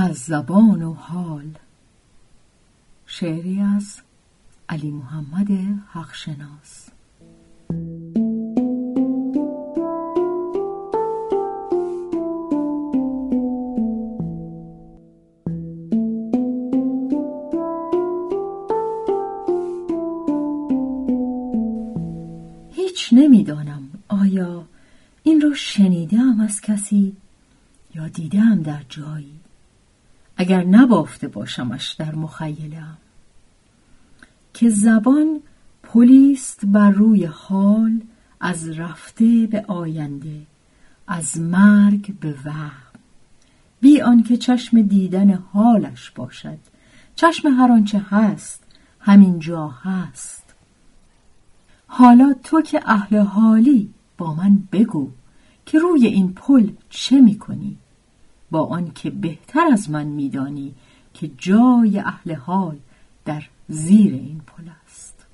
از زبان و حال. شعری از علی محمد حقشناس. هیچ نمی‌دانم آیا این را شنیدم از کسی یا دیدم در جایی. اگر نبافته باشمش در مخیلم. که زبان پلیست بر روی حال از رفته به آینده از مرگ به وهم. بی آنکه چشم دیدن حالش باشد چشم هر آنچه هست همین جا هست. حالا تو که اهل حالی با من بگو که روی این پل چه می‌کنی؟ با آنکه بهتر از من میدانی که جای اهل حال در زیر این پل است.